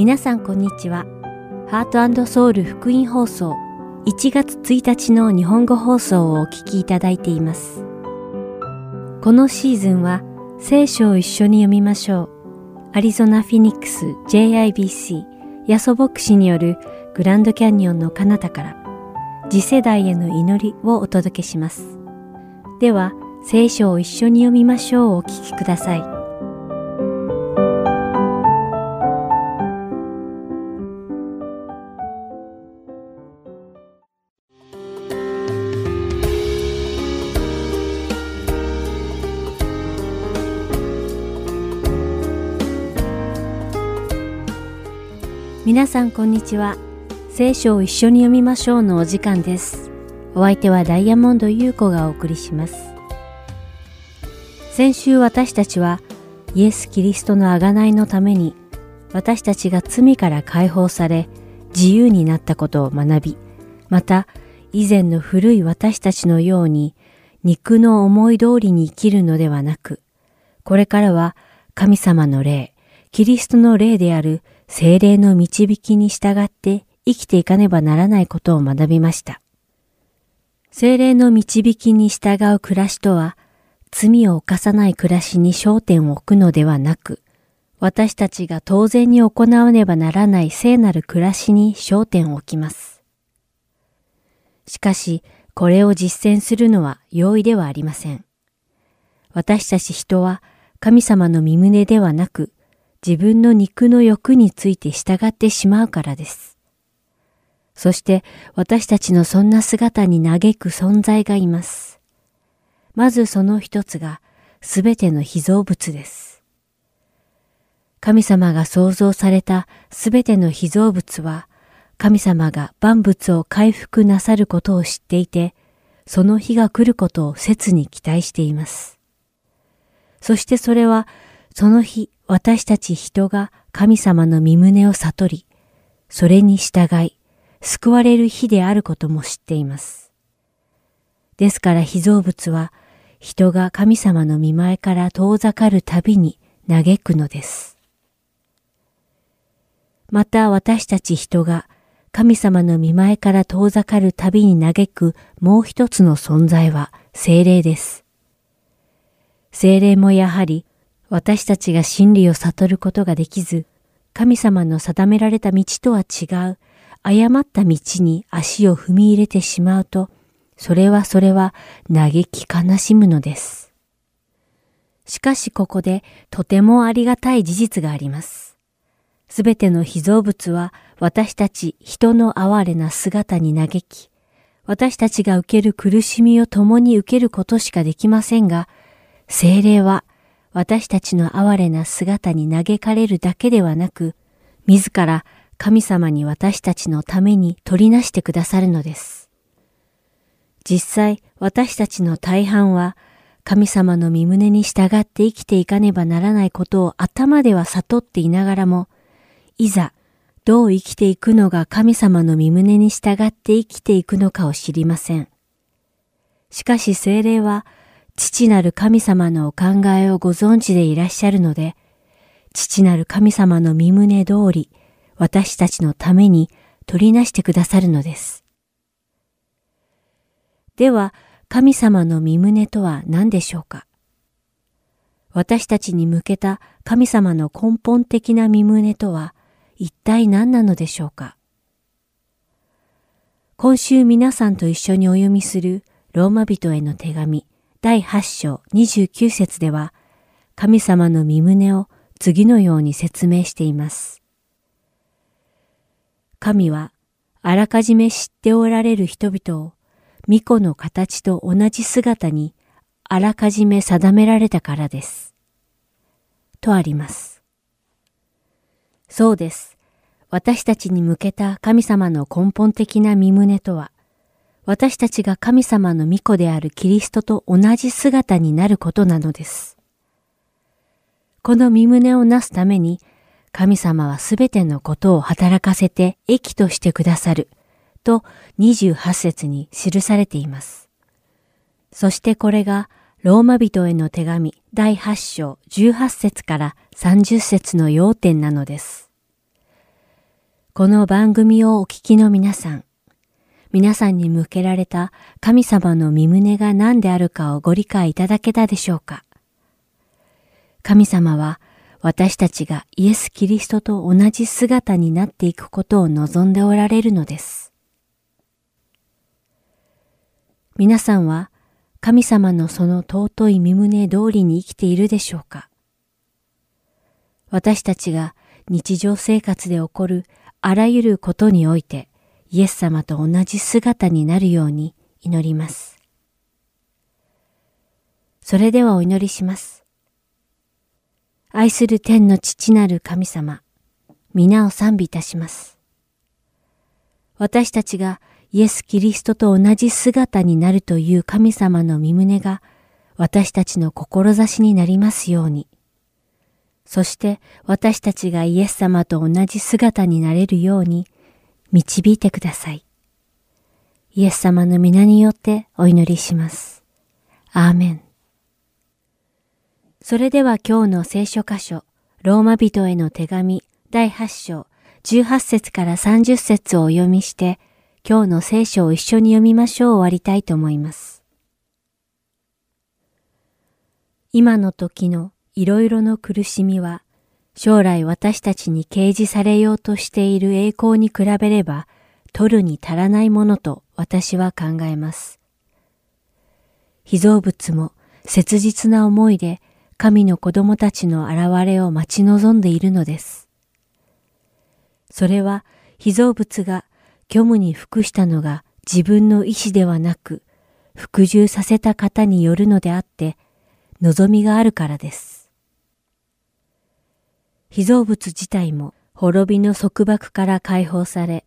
皆さんこんにちは。ハートソウル福音放送1月1日の日本語放送をお聞きいただいています。このシーズンは聖書を一緒に読みましょう。アリゾナ・フィニックス JIBC ヤソ牧師によるグランドキャニオンの彼方から次世代への祈りをお届けします。では、聖書を一緒に読みましょうをお聞きください。皆さんこんにちは。聖書を一緒に読みましょうのお時間です。お相手はダイヤモンド優子がお送りします。先週私たちはイエス・キリストの贖いのために私たちが罪から解放され自由になったことを学び、また以前の古い私たちのように肉の思い通りに生きるのではなく、これからは神様の霊、キリストの霊である精霊の導きに従って生きていかねばならないことを学びました。精霊の導きに従う暮らしとは、罪を犯さない暮らしに焦点を置くのではなく、私たちが当然に行わねばならない聖なる暮らしに焦点を置きます。しかし、これを実践するのは容易ではありません。私たち人は神様の身旨ではなく、自分の肉の欲について従ってしまうからです。そして私たちのそんな姿に嘆く存在がいます。まずその一つがすべての被造物です。神様が創造されたすべての被造物は神様が万物を回復なさることを知っていて、その日が来ることを切に期待しています。そしてそれはその日私たち人が神様の身旨を悟り、それに従い、救われる日であることも知っています。ですから被造物は、人が神様の見前から遠ざかるたびに嘆くのです。また私たち人が神様の見前から遠ざかるたびに嘆くもう一つの存在は精霊です。精霊もやはり私たちが真理を悟ることができず、神様の定められた道とは違う、誤った道に足を踏み入れてしまうと、それはそれは嘆き悲しむのです。しかしここでとてもありがたい事実があります。すべての被造物は私たち人の哀れな姿に嘆き、私たちが受ける苦しみを共に受けることしかできませんが、精霊は私たちの哀れな姿に嘆かれるだけではなく、自ら神様に私たちのために取りなしてくださるのです。実際、私たちの大半は、神様の身旨に従って生きていかねばならないことを頭では悟っていながらも、いざ、どう生きていくのが神様の身旨に従って生きていくのかを知りません。しかし精霊は、父なる神様のお考えをご存知でいらっしゃるので、父なる神様の身旨通り、私たちのために取りなしてくださるのです。では、神様の身旨とは何でしょうか？私たちに向けた神様の根本的な身旨とは一体何なのでしょうか？今週皆さんと一緒にお読みするローマ人への手紙第8章29節では、神様の身旨を次のように説明しています。神は、あらかじめ知っておられる人々を、巫女の形と同じ姿に、あらかじめ定められたからです。とあります。そうです。私たちに向けた神様の根本的な身旨とは、私たちが神様の御子であるキリストと同じ姿になることなのです。この身旨をなすために、神様はすべてのことを働かせて益としてくださる、と28節に記されています。そしてこれが、ローマ人への手紙第8章18節から30節の要点なのです。この番組をお聞きの皆さん、皆さんに向けられた神様の身旨が何であるかをご理解いただけたでしょうか神様は私たちがイエス・キリストと同じ姿になっていくことを望んでおられるのです。皆さんは神様のその尊い身旨通りに生きているでしょうか私たちが日常生活で起こるあらゆることにおいてイエス様と同じ姿になるように祈ります。それではお祈りします。愛する天の父なる神様、皆を賛美いたします。私たちがイエス・キリストと同じ姿になるという神様の身旨が私たちの志になりますように。そして私たちがイエス様と同じ姿になれるように導いてください。イエス様の皆によってお祈りします。アーメン。それでは今日の聖書箇所、ローマ人への手紙第8章18節から30節をお読みして、今日の聖書を一緒に読みましょう終わりたいと思います。今の時のいろいろの苦しみは、将来私たちに掲示されようとしている栄光に比べれば、取るに足らないものと私は考えます。被造物も切実な思いで神の子供たちの現れを待ち望んでいるのです。それは被造物が虚無に服したのが自分の意志ではなく、服従させた方によるのであって、望みがあるからです。被造物自体も滅びの束縛から解放され、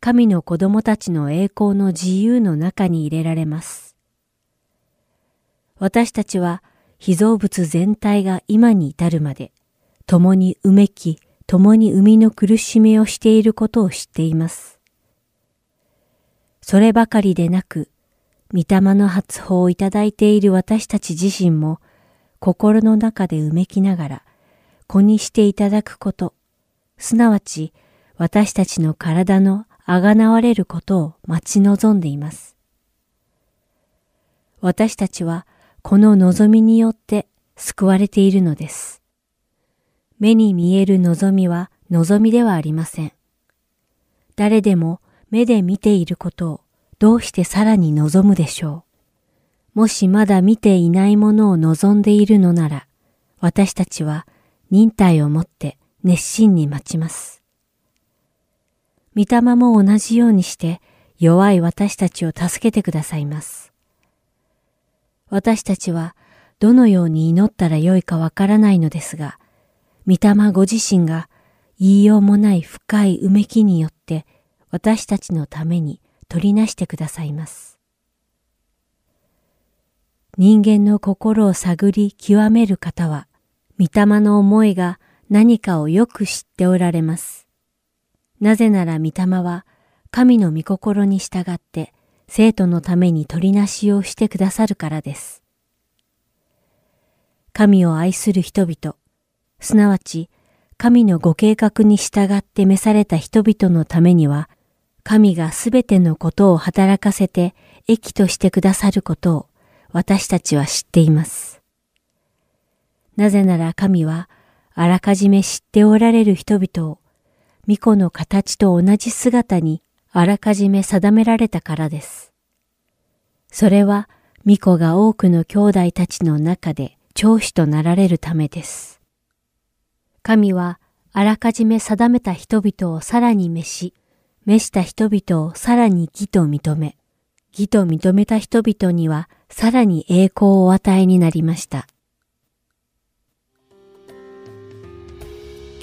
神の子供たちの栄光の自由の中に入れられます。私たちは被造物全体が今に至るまで、共にうめき、共に生みの苦しみをしていることを知っています。そればかりでなく、御霊の発報をいただいている私たち自身も、心の中でうめきながら、子にしていただくこと、すなわち私たちの体のあがなわれることを待ち望んでいます。私たちはこの望みによって救われているのです。目に見える望みは望みではありません。誰でも目で見ていることをどうしてさらに望むでしょう。もしまだ見ていないものを望んでいるのなら、私たちは忍耐をもって熱心に待ちます。御霊も同じようにして弱い私たちを助けてくださいます。私たちはどのように祈ったらよいかわからないのですが、御霊ご自身が言いようもない深いうめきによって私たちのために取りなしてくださいます。人間の心を探り極める方は、御霊の思いが何かをよく知っておられます。なぜなら御霊は神の御心に従って生徒のために取りなしをしてくださるからです。神を愛する人々、すなわち神のご計画に従って召された人々のためには神がすべてのことを働かせて益としてくださることを私たちは知っています。なぜなら神はあらかじめ知っておられる人々を巫女の形と同じ姿にあらかじめ定められたからです。それは巫女が多くの兄弟たちの中で長子となられるためです。神はあらかじめ定めた人々をさらに召し、召した人々をさらに義と認め、義と認めた人々にはさらに栄光をお与えになりました。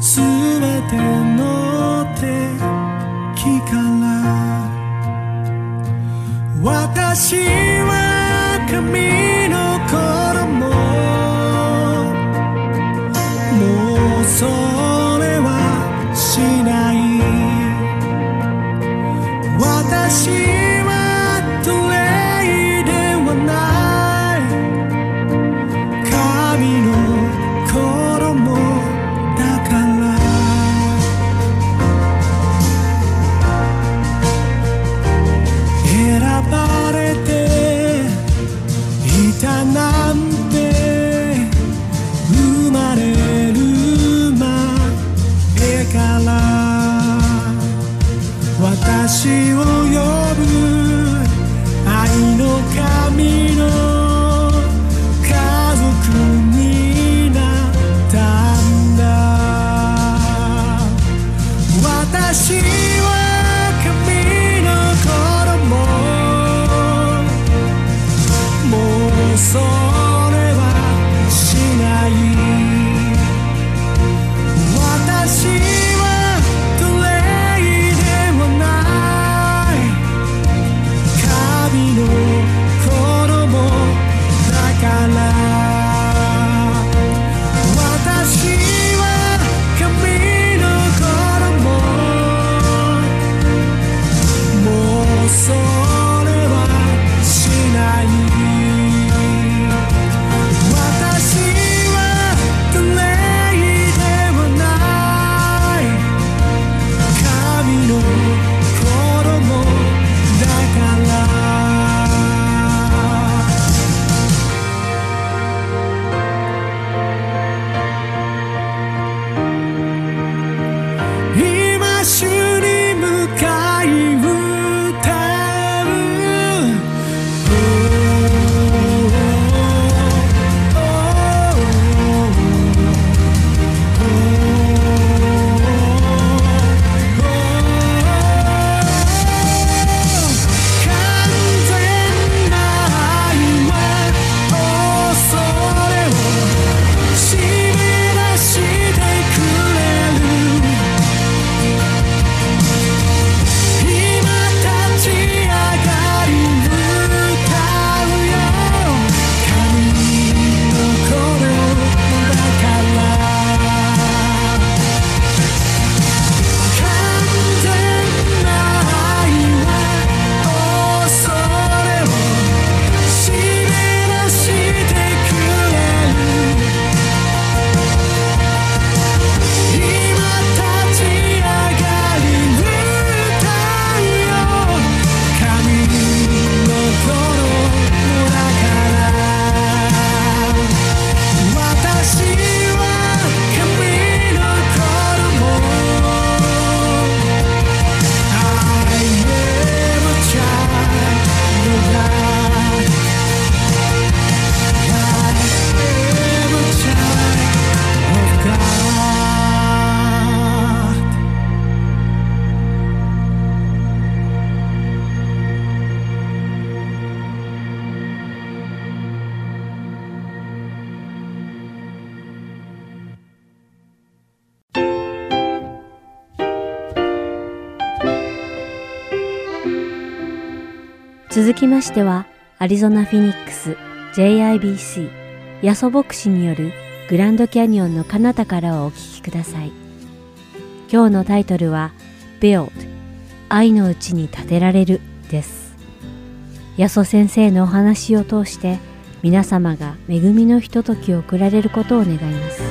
すべての敵から。私は神続きましては、アリゾナ・フィニックス JIBC ヤソ牧師によるグランドキャニオンの彼方からをお聞きください。今日のタイトルは Build 愛のうちに建てられるです。ヤソ先生のお話を通して皆様が恵みのひとときを送られることを願います。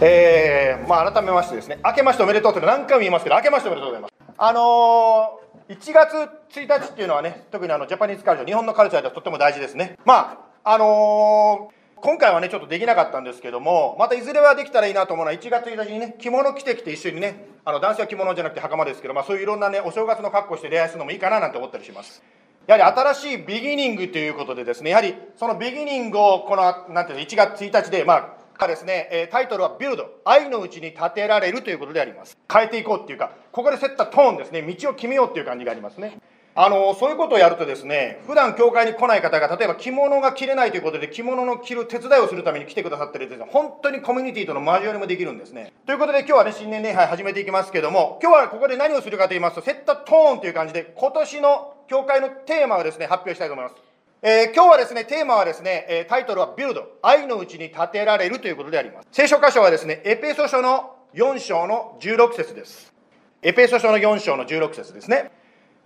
えーまあ、改めましてですね、明けましておめでとうって何回も言いますけど、明けましておめでとうございます。あのー、1月1日っていうのはね、特にあのジャパニーズカルチャー、日本のカルチャーではとっても大事ですね。まあ、あのー今回はね、ちょっとできなかったんですけども、またいずれはできたらいいなと思うのは、1月1日にね、着物着てきて一緒にね、あの男性は着物じゃなくて袴ですけど、まあそういういろんなね、お正月の格好して恋愛するのもいいかななんて思ったりします。やはり新しいビギニングということでですね、やはりそのビギニングをこの、なんていうの、1月1日で、まあ、かですね、えタイトルはビルド、愛のうちに立てられるということであります。変えていこうっていうか、ここでセッたトーンですね、道を決めようっていう感じがありますね。あのそういうことをやるとですね、普段教会に来ない方が、例えば着物が着れないということで、着物の着る手伝いをするために来てくださってるですね、本当にコミュニティとの交わりもできるんですね。ということで、今日はね、新年礼拝始めていきますけども、今日はここで何をするかと言いますと、セッタトーンという感じで、今年の教会のテーマをですね、発表したいと思います。えー今日はですね、テーマはですね、えタイトルはビルド、愛のうちに立てられるということであります。聖書箇所はですね、エペソ書の4章の16節です。エペソ書の4章の16節ですね。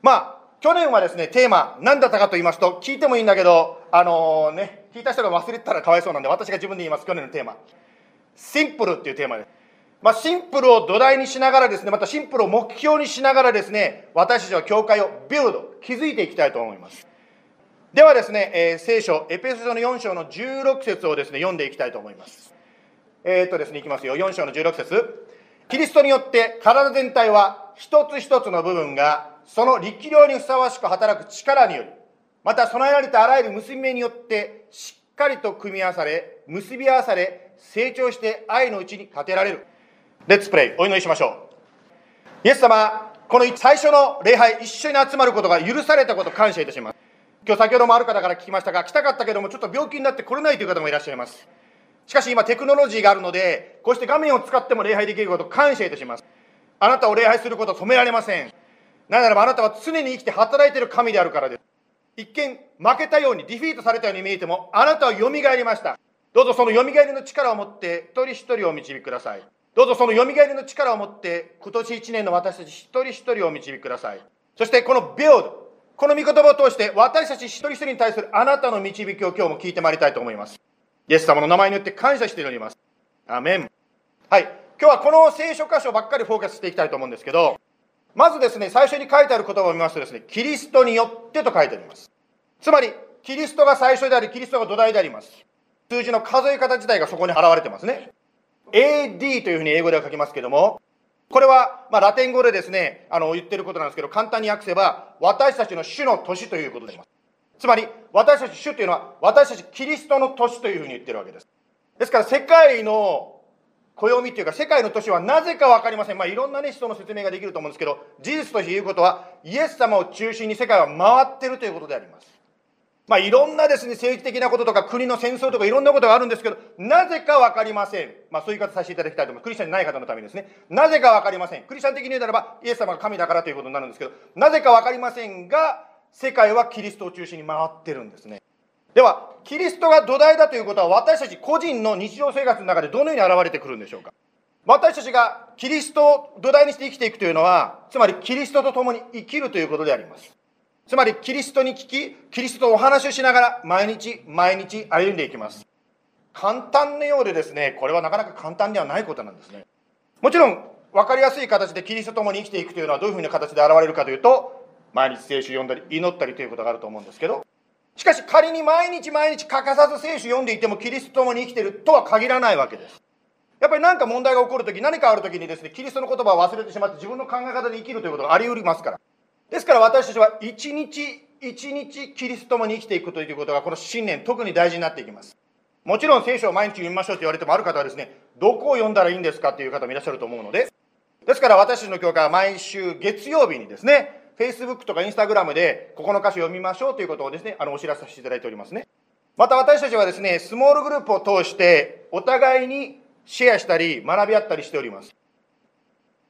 まあ、去年はですね、テーマ、何だったかと言いますと、聞いてもいいんだけど、あのね、聞いた人が忘れてたらかわいそうなんで、私が自分で言います、去年のテーマ。シンプルっていうテーマです。まあ、シンプルを土台にしながらですね、またシンプルを目標にしながらですね、私たちは教会をビルド、築いていきたいと思います。ではですね、えー聖書、エペソ書の4章の16節をですね、読んでいきたいと思います。えーっとですね、いきますよ。4章の16節キリストによって体全体は一つ一つの部分がその力量にふさわしく働く力により、また備えられたあらゆる結び目によってしっかりと組み合わされ、結び合わされ、成長して愛のうちに立てられる。レッツプレイ、お祈りしましょう。イエス様、この最初の礼拝、一緒に集まることが許されたこと感謝いたします。今日先ほどもある方から聞きましたが、来たかったけども、ちょっと病気になって来れないという方もいらっしゃいます。しかし今テクノロジーがあるので、こうして画面を使っても礼拝できること感謝いたします。あなたを礼拝することを止められません。なぜならばあなたは常に生きて働いている神であるからです。一見負けたように、ディフィートされたように見えても、あなたは蘇りました。どうぞその蘇りの力を持って、一人一人をお導きください。どうぞその蘇りの力を持って、今年一年の私たち一人一人をお導きください。そしてこのビルド、この御言葉を通して、私たち一人一人に対するあなたの導きを今日も聞いてまいりたいと思います。イエス様の名前によって感謝しております。アメン。はい。今日はこの聖書箇所ばっかりフォーカスしていきたいと思うんですけど、まずですね、最初に書いてある言葉を見ますとですね、キリストによってと書いてあります。つまり、キリストが最初であり、キリストが土台であります。数字の数え方自体がそこに現れてますね。AD というふうに英語では書きますけども、これは、まあ、ラテン語でですね、あの、言ってることなんですけど、簡単に訳せば、私たちの主の年ということであります。つまり、私たち主というのは、私たちキリストの年というふうに言ってるわけです。ですから、世界の暦というか、世界の年はなぜか分かりません。まあ、いろんなね、人の説明ができると思うんですけど、事実として言うことは、イエス様を中心に世界は回ってるということであります。まあ、いろんなですね、政治的なこととか、国の戦争とか、いろんなことがあるんですけど、なぜか分かりません。まあ、そういう言い方させていただきたいと思います。クリスチャンじゃない方のためにですね。なぜか分かりません。クリスチャン的に言うならば、イエス様が神だからということになるんですけど、なぜか分かりませんが、世界はキリストを中心に回ってるんですね。では、キリストが土台だということは、私たち個人の日常生活の中でどのように現れてくるんでしょうか。私たちがキリストを土台にして生きていくというのは、つまりキリストと共に生きるということであります。つまりキリストに聞き、キリストとお話をしながら、毎日毎日歩んでいきます。簡単なようでですね、これはなかなか簡単ではないことなんですね。もちろん、分かりやすい形でキリストと共に生きていくというのはどういうふうな形で現れるかというと、毎日聖書を読んだり、祈ったりということがあると思うんですけど、しかし仮に毎日毎日欠かさず聖書読んでいてもキリストと共に生きているとは限らないわけです。やっぱり何か問題が起こるとき、何かあるときにですね、キリストの言葉を忘れてしまって自分の考え方で生きるということがあり得ますから。ですから私たちは一日一日キリストと共に生きていくということがこの新年特に大事になっていきます。もちろん聖書を毎日読みましょうと言われてもある方はですね、どこを読んだらいいんですかという方もいらっしゃると思うので、ですから私たちの教会は毎週月曜日にですね、Facebook とか Instagram でここの箇所読みましょうということをですね、あのお知らせさせていただいておりますね。また私たちはですね、スモールグループを通してお互いにシェアしたり学び合ったりしております。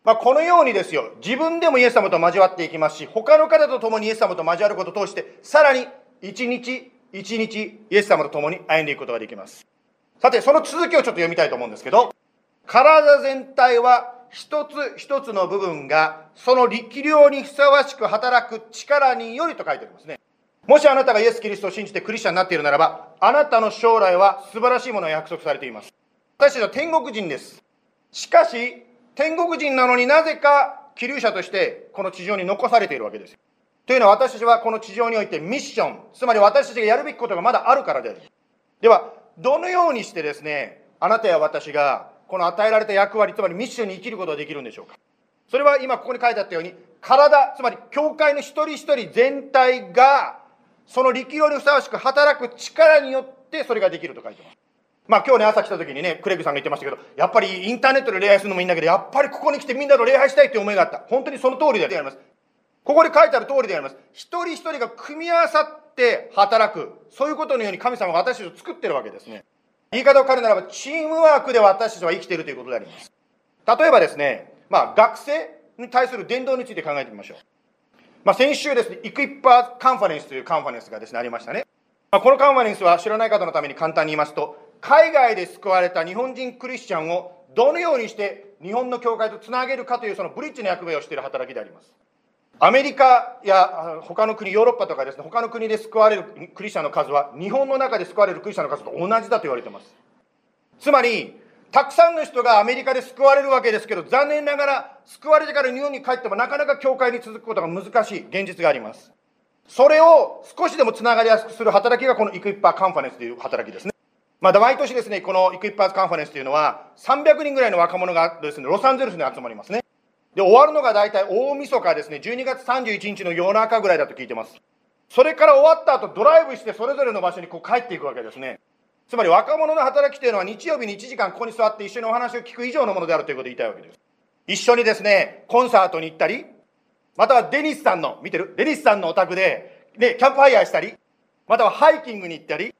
まあ、このようにですよ、自分でもイエス様と交わっていきますし、他の方と共にイエス様と交わることを通して、さらに一日一日イエス様と共に歩んでいくことができます。さて、その続きをちょっと読みたいと思うんですけど、体全体は一つ一つの部分がその力量にふさわしく働く力によりと書いてありますね。もしあなたがイエス・キリストを信じてクリスチャンになっているならば、あなたの将来は素晴らしいものが約束されています。私たちは天国人です。しかし、天国人なのになぜか気流者としてこの地上に残されているわけです。というのは私たちはこの地上においてミッション、つまり私たちがやるべきことがまだあるからである。では、どのようにしてですね、あなたや私がこの与えられた役割、つまりミッションに生きることができるんでしょうか。それは今ここに書いてあったように、体、つまり教会の一人一人全体がその力量にふさわしく働く力によってそれができると書いてます。まあ今日ね、朝来た時にね、クレイグさんが言ってましたけど、やっぱりインターネットで礼拝するのもいいんだけど、やっぱりここに来てみんなと礼拝したいっていう思いがあった。本当にその通りであります。ここに書いてある通りであります。一人一人が組み合わさって働く。そういうことのように神様が私たちを作ってるわけですね。言い方を変えるならば、チームワークで私たちは生きているということであります。例えばですね、まあ学生に対する伝道について考えてみましょう。まあ先週ですね、イクイッパーカンファレンスというカンファレンスがですね、ありましたね。まあ、このカンファレンスは知らない方のために簡単に言いますと、海外で救われた日本人クリスチャンをどのようにして日本の教会とつなげるかというそのブリッジの役目をしている働きであります。アメリカや他の国、ヨーロッパとかですね、他の国で救われるクリスチャンの数は、日本の中で救われるクリスチャンの数と同じだと言われています。つまり、たくさんの人がアメリカで救われるわけですけど、残念ながら、救われてから日本に帰ってもなかなか教会に続くことが難しい現実があります。それを少しでもつながりやすくする働きがこのイクイッパーカンファレンスという働きですね。まあ、毎年ですね、このイクイッパーズカンファレンスというのは、300人ぐらいの若者がですね、ロサンゼルスに集まりますね。で、終わるのが大体大晦日ですね、12月31日の夜中ぐらいだと聞いてます。それから終わった後、ドライブしてそれぞれの場所にこう帰っていくわけですね。つまり若者の働きというのは日曜日に1時間ここに座って一緒にお話を聞く以上のものであるということを言いたいわけです。一緒にですね、コンサートに行ったり、またはデニスさんの、見てる？デニスさんのお宅で、ね、キャンプファイヤーしたり、またはハイキングに行ったり、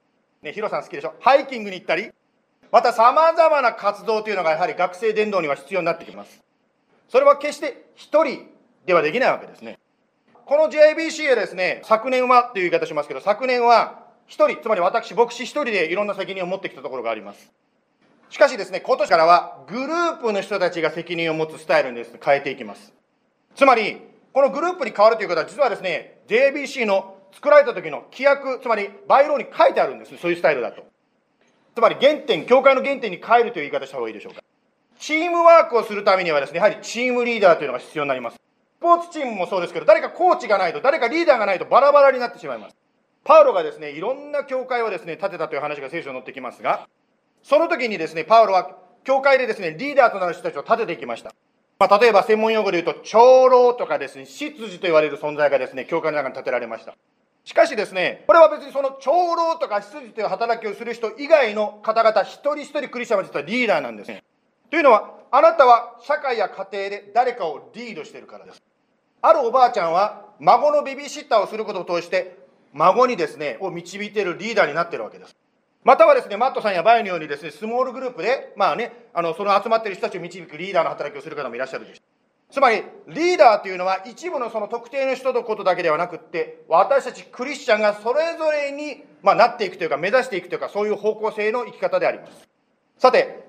ね、ヒロさん好きでしょ？ハイキングに行ったり、また様々な活動というのがやはり学生伝道には必要になってきます。それは決して一人ではできないわけですね。この JBC はですね、昨年はという言い方しますけど、昨年は一人、つまり私、牧師一人でいろんな責任を持ってきたところがあります。しかしですね、今年からはグループの人たちが責任を持つスタイルにです、ね、変えていきます。つまり、このグループに変わるということは、実はですね、JBC の作られた時の規約、つまり、バイローに書いてあるんです、そういうスタイルだと。つまり、原点、教会の原点に変えるという言い方した方がいいでしょうか。チームワークをするためにはですね、やはりチームリーダーというのが必要になります。スポーツチームもそうですけど、誰かコーチがないと、誰かリーダーがないとバラバラになってしまいます。パウロがですね、いろんな教会をですね、建てたという話が聖書に載ってきますが、その時にですね、パウロは教会でですね、リーダーとなる人たちを立てていきました。まあ、例えば専門用語で言うと、長老とかですね、執事と言われる存在がですね、教会の中に建てられました。しかしですね、これは別にその長老とか執事という働きをする人以外の方々、一人一人クリスチャンは実はリーダーなんです。というのは、あなたは社会や家庭で誰かをリードしているからです。あるおばあちゃんは、孫のベビーシッターをすることを通して、孫にですね、を導いているリーダーになっているわけです。またはですね、マットさんやバイのようにですね、スモールグループで、まあね、あの、その集まっている人たちを導くリーダーの働きをする方もいらっしゃるでしょう。つまり、リーダーというのは一部のその特定の人のことだけではなくって、私たちクリスチャンがそれぞれに、まあ、なっていくというか、目指していくというか、そういう方向性の生き方であります。さて、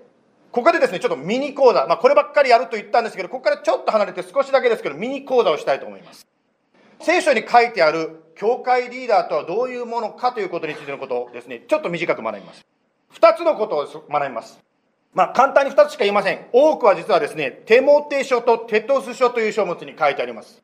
ここでですね、ちょっとミニ講座、まあ、こればっかりやると言ったんですけど、ここからちょっと離れて少しだけですけど、ミニ講座をしたいと思います。聖書に書いてある教会リーダーとはどういうものかということについてのことをですね、ちょっと短く学びます。二つのことを学びます。まあ、簡単に二つしか言いません。多くは実はですね、テモテ書とテトス書という書物に書いてあります。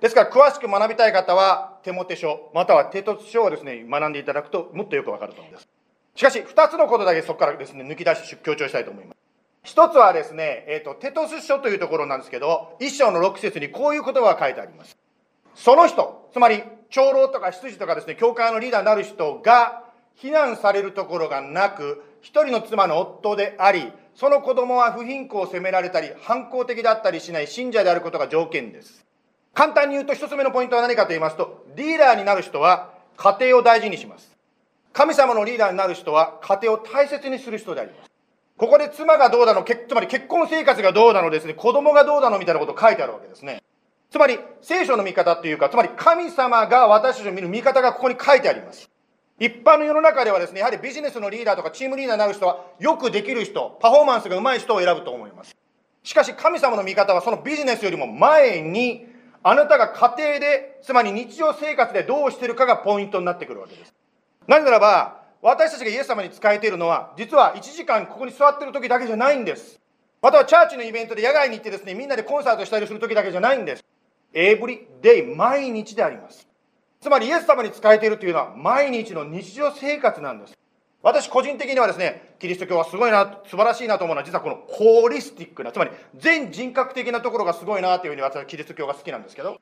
ですから、詳しく学びたい方は、テモテ書、またはテトス書をですね、学んでいただくと、もっとよくわかると思います。しかし、二つのことだけそこからですね、抜き出して強調したいと思います。一つはですね、えっ、ー、と、テトス書というところなんですけど、一章の六節にこういう言葉が書いてあります。その人、つまり、長老とか執事とかですね、教会のリーダーになる人が、非難されるところがなく、一人の妻の夫であり、その子供は不貧困を責められたり、反抗的だったりしない信者であることが条件です。簡単に言うと一つ目のポイントは何かと言いますと、リーダーになる人は家庭を大事にします。神様のリーダーになる人は家庭を大切にする人であります。ここで妻がどうだの、つまり結婚生活がどうだのですね、子供がどうだのみたいなことを書いてあるわけですね。つまり、聖書の見方っていうか、つまり神様が私たちを見る見方がここに書いてあります。一般の世の中ではですね、やはりビジネスのリーダーとかチームリーダーになる人は、よくできる人、パフォーマンスが上手い人を選ぶと思います。しかし神様の見方はそのビジネスよりも前に、あなたが家庭で、つまり日常生活でどうしてるかがポイントになってくるわけです。なぜならば、私たちがイエス様に仕えているのは、実は1時間ここに座っている時だけじゃないんです。またはチャーチのイベントで野外に行ってですね、みんなでコンサートしたりする時だけじゃないんです。エブリデイ、毎日であります。つまりイエス様に仕えているというのは毎日の日常生活なんです。私個人的にはですね、キリスト教はすごいな、素晴らしいなと思うのは、実はこのホーリスティックな、つまり全人格的なところがすごいなというふうに私はキリスト教が好きなんですけど、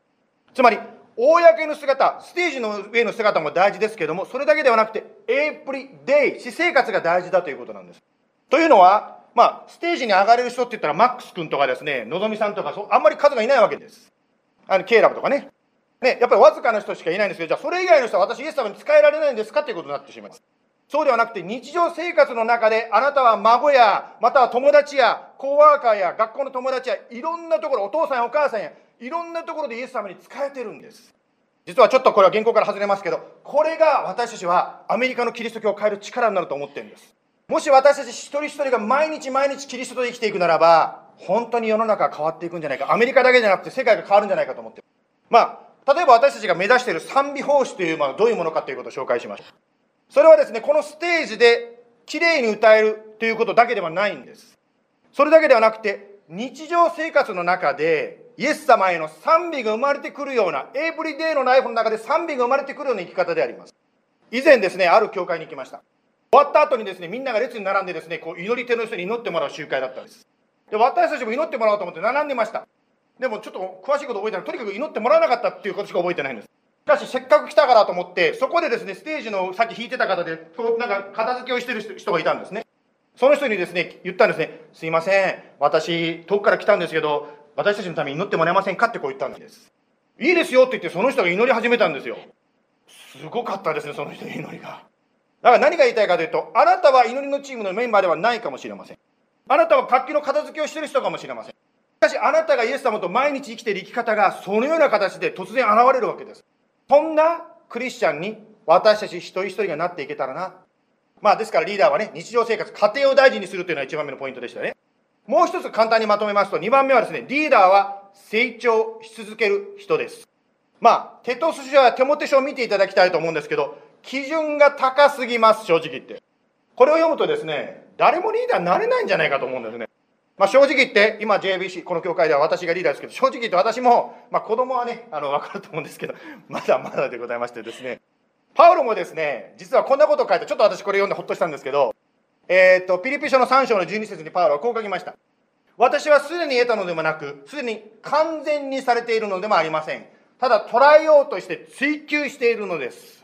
つまり公の姿、ステージの上の姿も大事ですけども、それだけではなくて、エイプリデイ、私生活が大事だということなんです。というのは、まあ、ステージに上がれる人って言ったら、マックス君とかですね、のぞみさんとか、あんまり数がいないわけです。あの、ケイラブとかね。ね、やっぱりわずかな人しかいないんですけど、じゃあそれ以外の人は私イエス様に使えられないんですかっていうことになってしまいます。そうではなくて、日常生活の中で、あなたは孫や、または友達や、コーワーカーや、学校の友達や、いろんなところ、お父さんやお母さんや、いろんなところでイエス様に使えてるんです。実はちょっとこれは原稿から外れますけど、これが私たちはアメリカのキリスト教を変える力になると思ってるんです。もし私たち一人一人が毎日毎日キリストと生きていくならば、本当に世の中が変わっていくんじゃないか。アメリカだけじゃなくて世界が変わるんじゃないかと思ってる。まあ、例えば私たちが目指している賛美奉仕というものはどういうものかということを紹介しました。それはですね、このステージで綺麗に歌えるということだけではないんです。それだけではなくて、日常生活の中で、イエス様への賛美が生まれてくるような、エイプリデイのライフの中で賛美が生まれてくるような生き方であります。以前ですね、ある教会に行きました。終わった後にですね、みんなが列に並んでですね、こう祈り手の人に祈ってもらう集会だったんです。で、私たちも祈ってもらおうと思って並んでました。でもちょっと詳しいこと覚えてない。とにかく祈ってもらわなかったっていうことしか覚えてないんです。しかし、せっかく来たからと思って、そこでですね、ステージのさっき弾いてた方で、なんか片付けをしてる人がいたんですね。その人にですね、言ったんですね、すいません、私、遠くから来たんですけど、私たちのために祈ってもらえませんかってこう言ったんです。いいですよって言って、その人が祈り始めたんですよ。すごかったですね、その人の祈りが。だから何が言いたいかというと、あなたは祈りのチームのメンバーではないかもしれません。あなたは活気の片付けをしてる人かもしれません。しかし、あなたがイエス様と毎日生きている生き方が、そのような形で突然現れるわけです。そんなクリスチャンに私たち一人一人がなっていけたらな。まあですからリーダーはね、日常生活、家庭を大事にするというのが一番目のポイントでしたね。もう一つ簡単にまとめますと、二番目はですね、リーダーは成長し続ける人です。まあ、テトス書やテモテ書を見ていただきたいと思うんですけど、基準が高すぎます、正直言って。これを読むとですね、誰もリーダーになれないんじゃないかと思うんですね。まあ、正直言って、今 JBC、この教会では私がリーダーですけど、正直言って私も、まあ、子供はね、あの、わかると思うんですけど、まだまだでございましてですね、パウロもですね、実はこんなことを書いて、ちょっと私これ読んでほっとしたんですけど、えっ、と、ピリピ書の3章の12節にパウロはこう書きました。私はすでに得たのでもなく、すでに完全にされているのでもありません。ただ捉えようとして追求しているのです。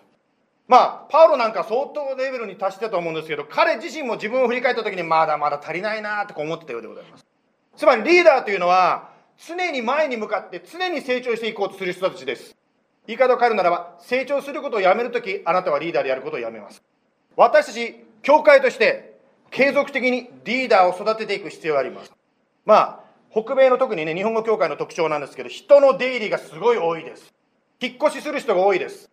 まあ、パウロなんか相当レベルに達してたと思うんですけど、彼自身も自分を振り返った時にまだまだ足りないなとか思ってたようでございます。つまりリーダーというのは、常に前に向かって常に成長していこうとする人たちです。言い方を変えるならば、成長することをやめるとき、あなたはリーダーでやることをやめます。私たち、教会として、継続的にリーダーを育てていく必要があります。まあ、北米の特にね、日本語教会の特徴なんですけど、人の出入りがすごい多いです。引っ越しする人が多いです。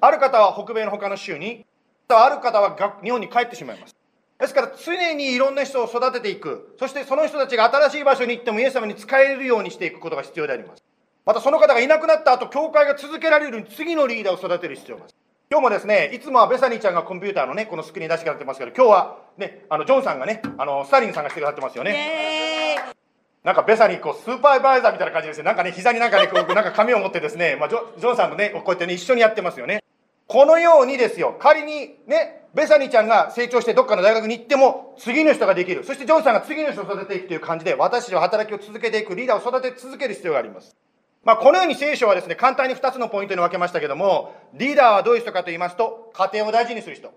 ある方は北米の他の州に、ある方は日本に帰ってしまいます。ですから常にいろんな人を育てていく。そしてその人たちが新しい場所に行ってもイエス様に使えるようにしていくことが必要であります。またその方がいなくなった後、教会が続けられるように次のリーダーを育てる必要があります。今日もですね、いつもはベサニーちゃんがコンピューターのね、このスクリーン出してくれてますけど、今日はね、あの、ジョンさんがね、あの、スターリンさんがしてくださってますよね。なんかベサニー、こう、スーパーバイザーみたいな感じですね。なんかね、膝になんかね、こう、なんか紙を持ってですね、まあジョ、ジョンさんとね、こうやってね、一緒にやってますよね。このようにですよ、仮にね、ベサニーちゃんが成長してどっかの大学に行っても、次の人ができる。そしてジョンさんが次の人を育てていくという感じで、私たちは働きを続けていく、リーダーを育て続ける必要があります。まあ、このように聖書はですね、簡単に2つのポイントに分けましたけども、リーダーはどういう人かと言いますと、家庭を大事にする人。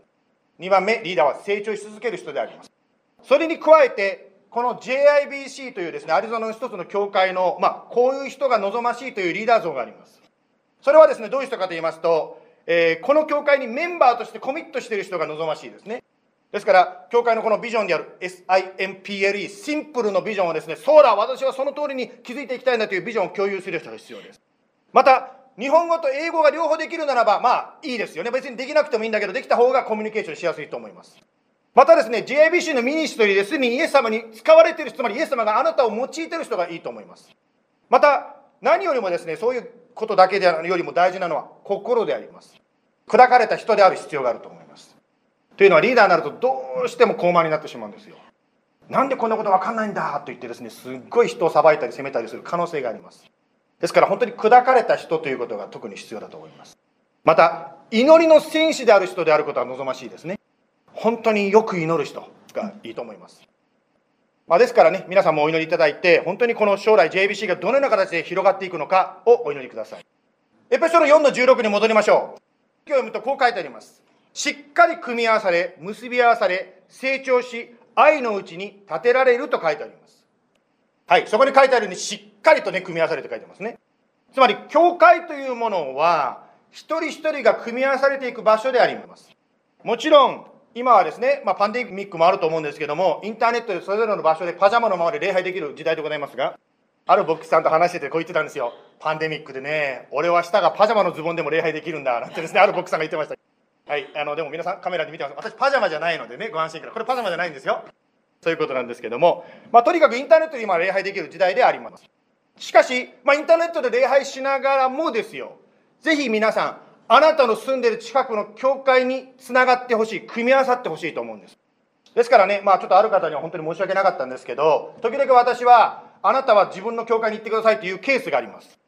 2番目、リーダーは成長し続ける人であります。それに加えて、この JIBC というですね、アリゾナの一つの教会の、まあ、こういう人が望ましいというリーダー像があります。それはですね、どういう人かと言いますと、えーこの教会にメンバーとしてコミットしている人が望ましいですね。ですから、教会のこのビジョンである SIMPLE、シンプルのビジョンをですね、そうだ、私はその通りに気づいていきたいんだというビジョンを共有する人が必要です。また、日本語と英語が両方できるならば、まあいいですよね。別にできなくてもいいんだけど、できた方がコミュニケーションしやすいと思います。またですね、JBC のミニストリーですでにイエス様に使われている人、つまりイエス様があなたを用いている人がいいと思います。また、何よりもですね、そういうことだけであるよりも大事なのは心であります。砕かれた人である必要があると思います。というのはリーダーになるとどうしても高慢になってしまうんですよ。なんでこんなことわかんないんだ？と言ってですね、すっごい人を裁いたり責めたりする可能性があります。ですから本当に砕かれた人ということが特に必要だと思います。また、祈りの戦士である人であることは望ましいですね。本当によく祈る人がいいと思います。まあ、ですからね、皆さんもお祈りいただいて、本当にこの将来 JBC がどのような形で広がっていくのかをお祈りください。エペソの4の16に戻りましょう。今日読むとこう書いてあります。しっかり組み合わされ、結び合わされ、成長し、愛のうちに立てられると書いてあります。はい、そこに書いてあるように、しっかりとね、組み合わされて書いてますね。つまり、教会というものは、一人一人が組み合わされていく場所であります。もちろん、今はですね、まあ、パンデミックもあると思うんですけども、インターネットでそれぞれの場所でパジャマのままで礼拝できる時代でございますが、ある牧師さんと話しててこう言ってたんですよ。パンデミックでね、俺は下がパジャマのズボンでも礼拝できるんだ、なんてですね、ある牧師さんが言ってました。はい、あの、でも皆さんカメラで見てます。私パジャマじゃないのでね、ご安心ください。これパジャマじゃないんですよ。そういうことなんですけども、まあ、とにかくインターネットで今礼拝できる時代であります。しかし、まあ、インターネットで礼拝しながらもですよ、ぜひ皆さん、あなたの住んでる近くの教会につながってほしい、組み合わさってほしいと思うんです。ですからね、まあちょっとある方には本当に申し訳なかったんですけど、時々私は、あなたは自分の教会に行ってくださいというケースがあります。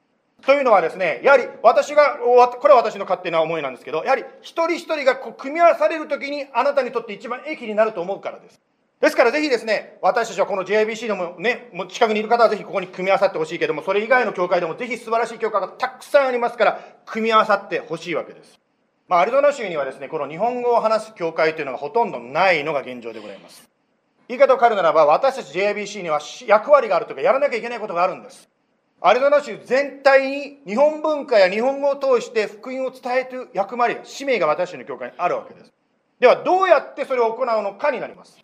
というのはですね、やはり私が、これは私の勝手な思いなんですけど、やはり一人一人がこう組み合わされるときにあなたにとって一番益になると思うからです。ですからぜひですね、私たちはこの JIBC でもね、も近くにいる方はぜひここに組み合わさってほしいけども、それ以外の教会でもぜひ素晴らしい教会がたくさんありますから、組み合わさってほしいわけです。まあ、アリゾナ州にはですね、この日本語を話す教会というのがほとんどないのが現状でございます。言い方を変えるならば、私たち JIBC には役割があるというか、やらなきゃいけないことがあるんです。アリゾナ州全体に日本文化や日本語を通して福音を伝える役割、使命が私たちの教会にあるわけです。では、どうやってそれを行うのかになります。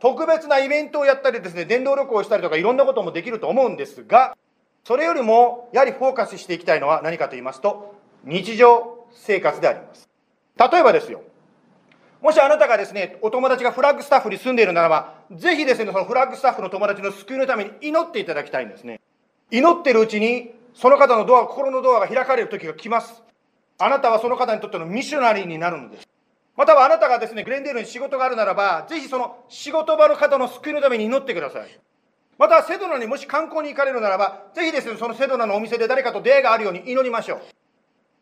特別なイベントをやったりですね、電動旅行をしたりとかいろんなこともできると思うんですが、それよりもやはりフォーカスしていきたいのは何かと言いますと、日常生活であります。例えばですよ、もしあなたがですね、お友達がフラッグスタッフに住んでいるならば、ぜひですね、そのフラッグスタッフの友達の救いのために祈っていただきたいんですね。祈ってるうちに、その方のドア、心のドアが開かれる時が来ます。あなたはその方にとってのミッショナリーになるのです。またはあなたがですね、グレンデールに仕事があるならば、ぜひその仕事場の方の救いのために祈ってください。またはセドナにもし観光に行かれるならば、ぜひですね、そのセドナのお店で誰かと出会いがあるように祈りましょう。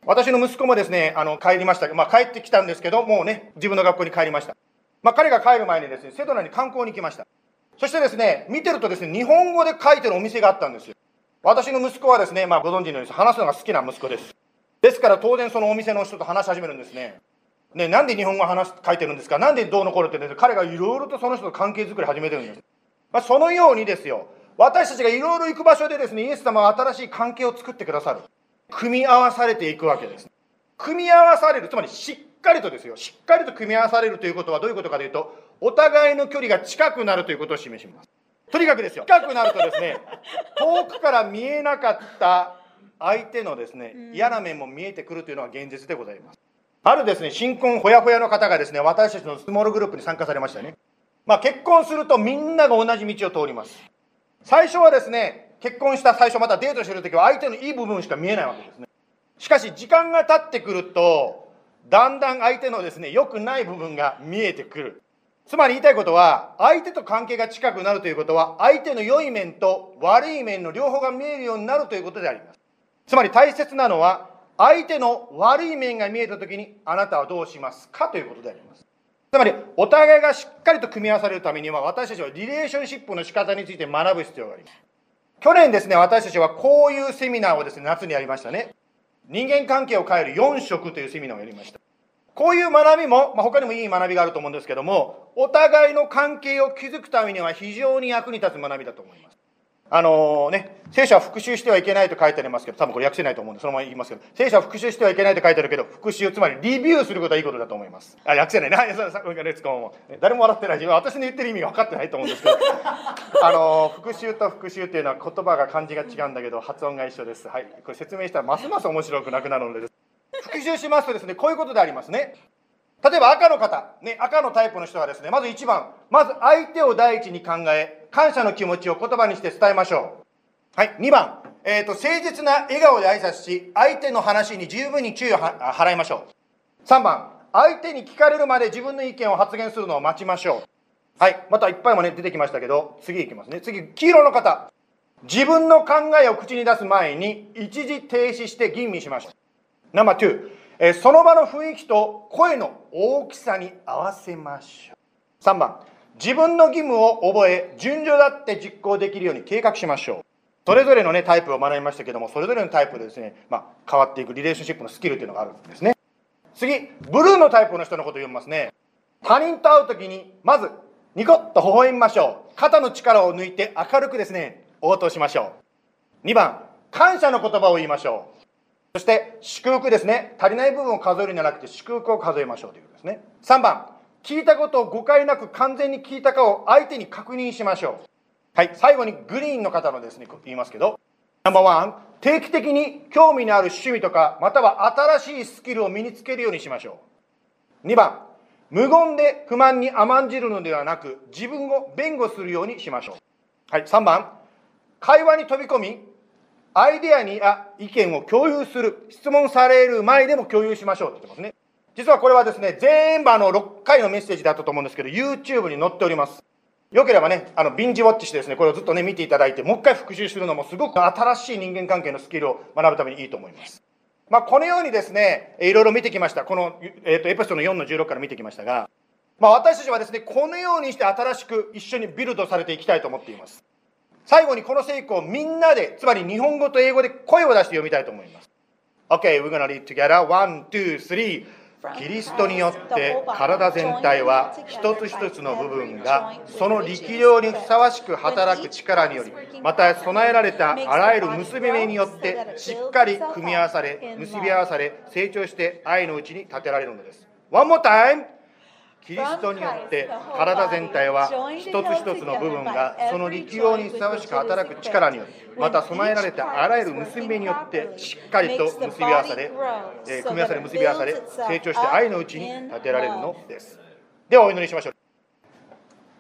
私の息子もですね、あの、帰りました。まあ、帰ってきたんですけど、もうね、自分の学校に帰りました。まあ、彼が帰る前にですね、セドナに観光に行きました。そしてですね、見てるとですね、日本語で書いてるお店があったんですよ。私の息子はですね、まあ、ご存知のように話すのが好きな息子です。ですから当然そのお店の人と話し始めるんですね。ね、なんで日本語話す書いてるんですか？なんでどうのこうのってね、彼がいろいろとその人と関係づくり始めてるんです。まあ、そのようにですよ、私たちがいろいろ行く場所でですね、イエス様は新しい関係を作ってくださる。組み合わされていくわけです。組み合わされる、つまりしっかりとですよ、しっかりと組み合わされるということはどういうことかというと、お互いの距離が近くなるということを示します。とにかくですよ、近くなるとですね、遠くから見えなかった相手のですね、嫌な面も見えてくるというのは現実でございます。あるですね、新婚ほやほやの方がですね、私たちのスモールグループに参加されましたね。まあ結婚するとみんなが同じ道を通ります。最初はですね、結婚した最初またデートしてる時は相手のいい部分しか見えないわけですね。しかし時間が経ってくると、だんだん相手のですね、良くない部分が見えてくる。つまり言いたいことは、相手と関係が近くなるということは、相手の良い面と悪い面の両方が見えるようになるということであります。つまり大切なのは、相手の悪い面が見えたときに、あなたはどうしますかということであります。つまり、お互いがしっかりと組み合わされるためには、私たちはリレーションシップの仕方について学ぶ必要があります。去年ですね、私たちはこういうセミナーをですね、夏にやりましたね。人間関係を変える4色というセミナーをやりました。こういう学びも、まあ、他にもいい学びがあると思うんですけども、お互いの関係を築くためには非常に役に立つ学びだと思います。あのね、聖書は復習してはいけないと書いてありますけど、多分これ訳せないと思うんで、そのまま言いますけど、聖書は復習してはいけないと書いてあるけど、復習、つまりレビューすることはいいことだと思います。あ、訳せないな。レッツゴーも。誰も笑ってないし、私の言ってる意味が分かってないと思うんですけど、あの復習と復習っていうのは言葉が漢字が違うんだけど、発音が一緒です。はい。これ説明したらますます面白くなくなるので。復習しますとですね、こういうことでありますね。例えば赤の方、ね、赤のタイプの人はですね、まず1番、まず相手を第一に考え、感謝の気持ちを言葉にして伝えましょう。はい、2番、えーと、誠実な笑顔で挨拶し、相手の話に十分に注意を払いましょう。3番、相手に聞かれるまで自分の意見を発言するのを待ちましょう。はい、またいっぱいもね、出てきましたけど、次いきますね。次、黄色の方。自分の考えを口に出す前に、一時停止して吟味しましょう。ナンバー2、えー、その場の雰囲気と声の大きさに合わせましょう。3番、自分の義務を覚え、順序だって実行できるように計画しましょう。それぞれのねタイプを学びましたけどもそれぞれのタイプでですね、まあ、変わっていくリレーションシップのスキルというのがあるんですね。次ブルーのタイプの人のことを読みますね。他人と会う時にまずニコッと微笑みましょう。肩の力を抜いて明るくですね応答しましょう。2番感謝の言葉を言いましょう。そして祝福ですね。足りない部分を数えるんじゃなくて祝福を数えましょうということですね。3番聞いたことを誤解なく完全に聞いたかを相手に確認しましょう。はい最後にグリーンの方のですね言いますけど。ナンバーワン定期的に興味のある趣味とかまたは新しいスキルを身につけるようにしましょう。2番無言で不満に甘んじるのではなく自分を弁護するようにしましょう。はい3番会話に飛び込みアイデアにあ意見を共有する質問される前でも共有しましょうって言ってますね。実はこれはですね全部あの6回のメッセージだったと思うんですけど YouTube に載っておりますよければね、あの、ビンジウォッチしてですね、これをずっとね、見ていただいて、もう一回復習するのもすごく新しい人間関係のスキルを学ぶためにいいと思います。まあ、このようにですね、いろいろ見てきました。この、えっ、と、エピソードの4の16から見てきましたが、まあ、私たちはですね、このようにして新しく一緒にビルドされていきたいと思っています。最後にこの聖句をみんなで、つまり日本語と英語で声を出して読みたいと思います。Okay, we're gonna read together. One, two, three. キリストによって体全体は一つ一つの部分がその力量にふさわしく働く力によりまた備えられたあらゆる結び目によってしっかり組み合わされ結び合わされ成長して愛のうちに立てられるのです One more time! キリストによって体全体は一つ一つの部分がその力量にふさわしく働く力によりまた備えられたあらゆる結び目によってしっかりと結び合わされ、えー組み合わされ結び合わされ成長して愛のうちに立てられるのです。ではお祈りしましょう。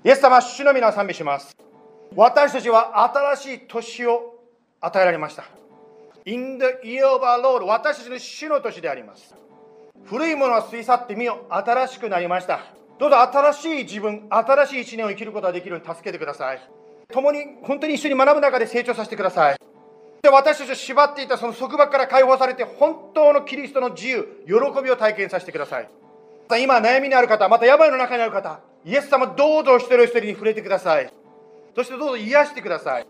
イエス様主の皆を賛美します。私たちは新しい年を与えられました。In the year of our Lord 私たちの主の年であります古いものは過ぎ去ってみよ新しくなりました。どうぞ新しい自分新しい一年を生きることができるように助けてください。共に本当に一緒に学ぶ中で成長させてください。で私たちを縛っていたその束縛から解放されて本当のキリストの自由喜びを体験させてください。今悩みにある方また病の中にある方イエス様どうぞ一人一人に触れてください。そしてどうぞ癒してください。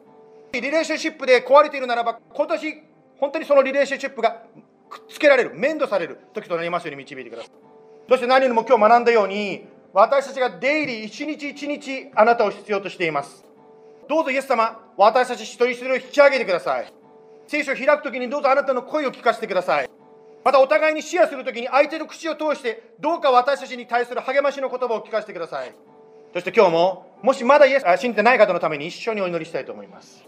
リレーションシップで壊れているならば今年本当にそのリレーションシップがくっつけられる面倒される時となりますように導いてください。そして何よりも今日学んだように私たちがデイリー一日一日あなたを必要としています。どうぞイエス様私たち一人一人を引き上げてください。聖書を開くときにどうぞあなたの声を聞かせてください。またお互いにシェアするときに相手の口を通してどうか私たちに対する励ましの言葉を聞かせてください。そして今日ももしまだイエスあ信じてない方のために一緒にお祈りしたいと思います。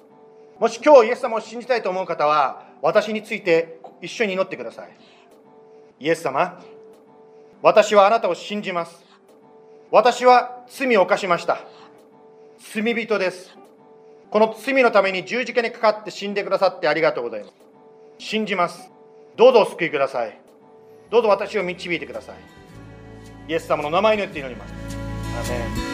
もし今日イエス様を信じたいと思う方は私について一緒に祈ってください。イエス様私はあなたを信じます。私は罪を犯しました。罪人です。この罪のために十字架にかかって死んでくださってありがとうございます。信じます。どうぞお救いください。どうぞ私を導いてください。イエス様の名前によって祈ります。アメ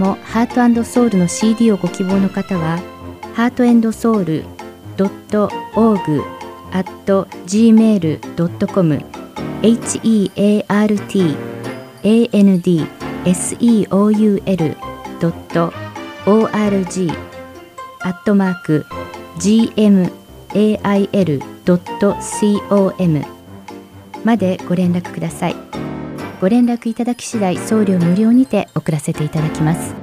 もハートソウルの CD をご希望の方は、ハートソウル .org.gmail.com heartandseoul.org アットマーク gmail.com までご連絡ください。ご連絡いただき次第送料無料にて送らせていただきます。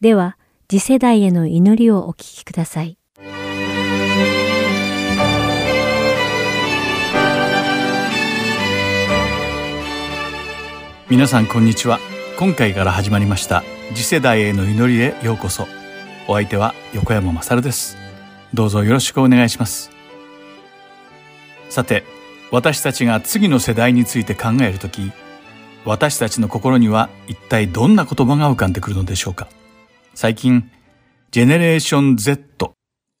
では次世代への祈りをお聞きください。皆さんこんにちは。今回から始まりました次世代への祈りへようこそ。お相手は横山まさるです。どうぞよろしくお願いします。さて私たちが次の世代について考えるとき私たちの心には一体どんな言葉が浮かんでくるのでしょうか。最近ジェネレーション Z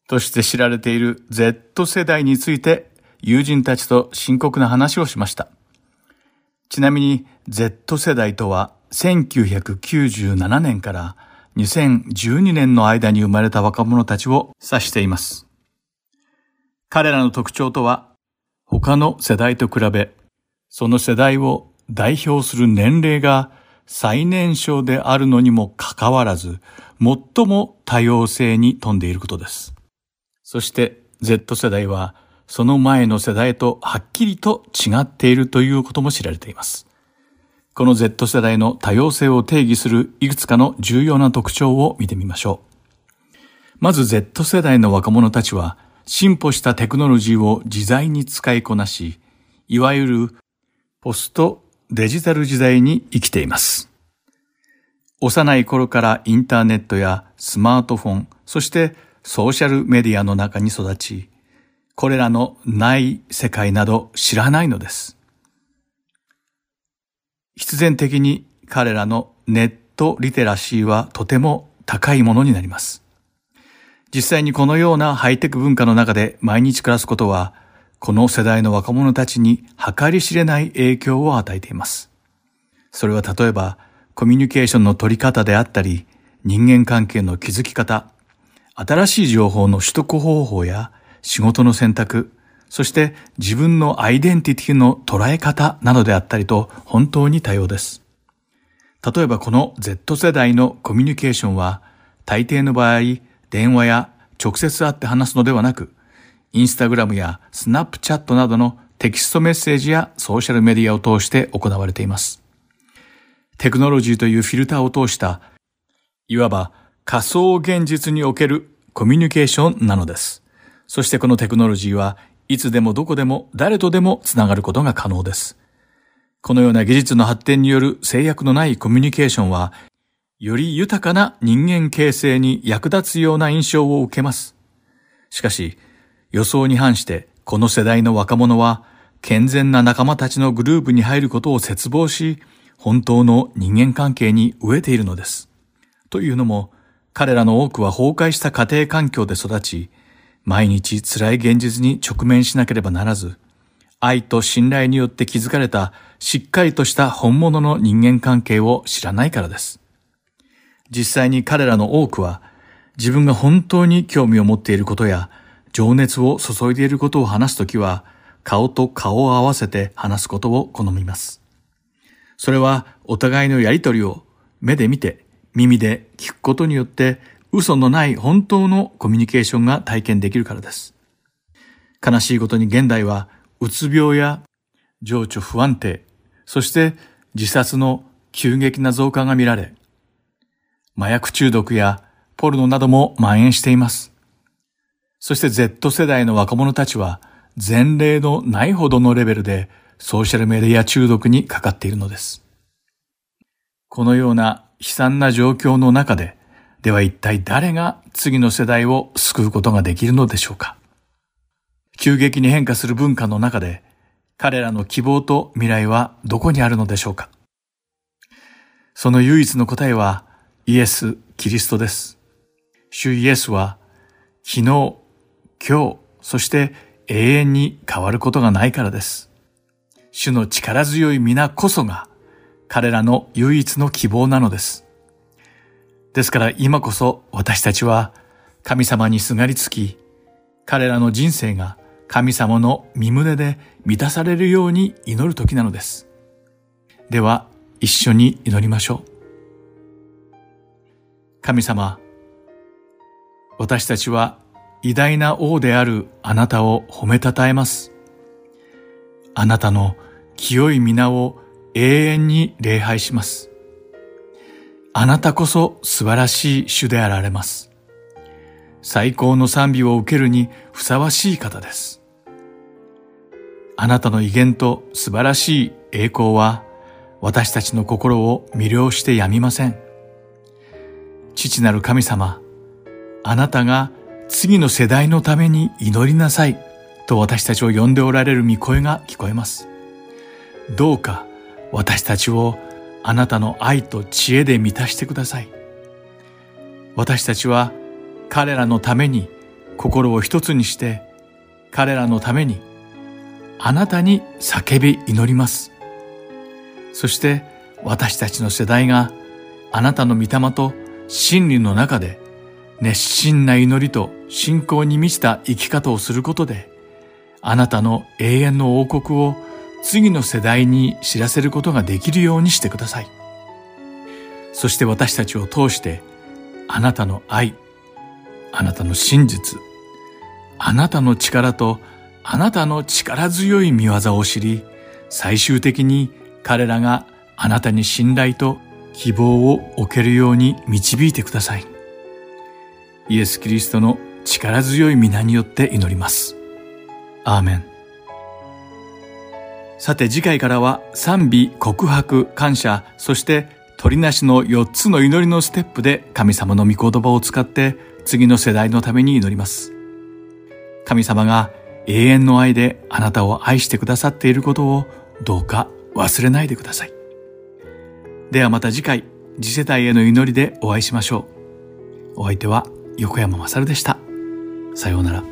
として知られている Z 世代について友人たちと深刻な話をしました。ちなみに Z 世代とは1997年から2012年の間に生まれた若者たちを指しています。彼らの特徴とは他の世代と比べその世代を代表する年齢が最年少であるのにもかかわらず最も多様性に富んでいることです。そして Z 世代はその前の世代とはっきりと違っているということも知られています。この Z 世代の多様性を定義するいくつかの重要な特徴を見てみましょう。まず Z 世代の若者たちは進歩したテクノロジーを自在に使いこなし、いわゆるポストデジタル時代に生きています。幼い頃からインターネットやスマートフォン、そしてソーシャルメディアの中に育ち、これらのない世界など知らないのです。必然的に彼らのネットリテラシーはとても高いものになります。実際にこのようなハイテク文化の中で毎日暮らすことは、この世代の若者たちに計り知れない影響を与えています。それは例えば、コミュニケーションの取り方であったり、人間関係の築き方、新しい情報の取得方法や仕事の選択、そして自分のアイデンティティの捉え方などであったりと本当に多様です。例えばこの Z 世代のコミュニケーションは大抵の場合電話や直接会って話すのではなくインスタグラムやスナップチャットなどのテキストメッセージやソーシャルメディアを通して行われています。テクノロジーというフィルターを通したいわば仮想現実におけるコミュニケーションなのです。そしてこのテクノロジーはいつでもどこでも誰とでもつながることが可能です。このような技術の発展による制約のないコミュニケーションは、より豊かな人間形成に役立つような印象を受けます。しかし、予想に反してこの世代の若者は、健全な仲間たちのグループに入ることを絶望し、本当の人間関係に飢えているのです。というのも、彼らの多くは崩壊した家庭環境で育ち、毎日辛い現実に直面しなければならず、愛と信頼によって築かれたしっかりとした本物の人間関係を知らないからです。実際に彼らの多くは自分が本当に興味を持っていることや情熱を注いでいることを話すときは顔と顔を合わせて話すことを好みます。それはお互いのやりとりを目で見て耳で聞くことによって嘘のない本当のコミュニケーションが体験できるからです。悲しいことに現代はうつ病や情緒不安定、そして自殺の急激な増加が見られ、麻薬中毒やポルノなども蔓延しています。そして Z 世代の若者たちは前例のないほどのレベルでソーシャルメディア中毒にかかっているのです。このような悲惨な状況の中で、では一体誰が次の世代を救うことができるのでしょうか？急激に変化する文化の中で、彼らの希望と未来はどこにあるのでしょうか？その唯一の答えはイエス・キリストです。主イエスは昨日、今日、そして永遠に変わることがないからです。主の力強い皆こそが彼らの唯一の希望なのです。ですから今こそ私たちは神様にすがりつき、彼らの人生が神様の身胸で満たされるように祈る時なのです。では一緒に祈りましょう。神様、私たちは偉大な王であるあなたを褒めたたえます。あなたの清い皆を永遠に礼拝します。あなたこそ素晴らしい主であられます。最高の賛美を受けるにふさわしい方です。あなたの威厳と素晴らしい栄光は私たちの心を魅了してやみません。父なる神様、あなたが次の世代のために祈りなさいと私たちを呼んでおられる御声が聞こえます。どうか私たちをあなたの愛と知恵で満たしてください。私たちは彼らのために心を一つにして彼らのためにあなたに叫び祈ります。そして私たちの世代があなたの御霊と真理の中で熱心な祈りと信仰に満ちた生き方をすることであなたの永遠の王国を次の世代に知らせることができるようにしてください。そして私たちを通してあなたの愛、あなたの真実、あなたの力とあなたの力強い見業を知り、最終的に彼らがあなたに信頼と希望を置けるように導いてください。イエス・キリストの力強い皆によって祈ります。アーメン。さて次回からは賛美、告白、感謝、そして鳥なしの4つの祈りのステップで神様の御言葉を使って次の世代のために祈ります。神様が永遠の愛であなたを愛してくださっていることをどうか忘れないでください。ではまた次回、次世代への祈りでお会いしましょう。お相手は横山まさるでした。さようなら。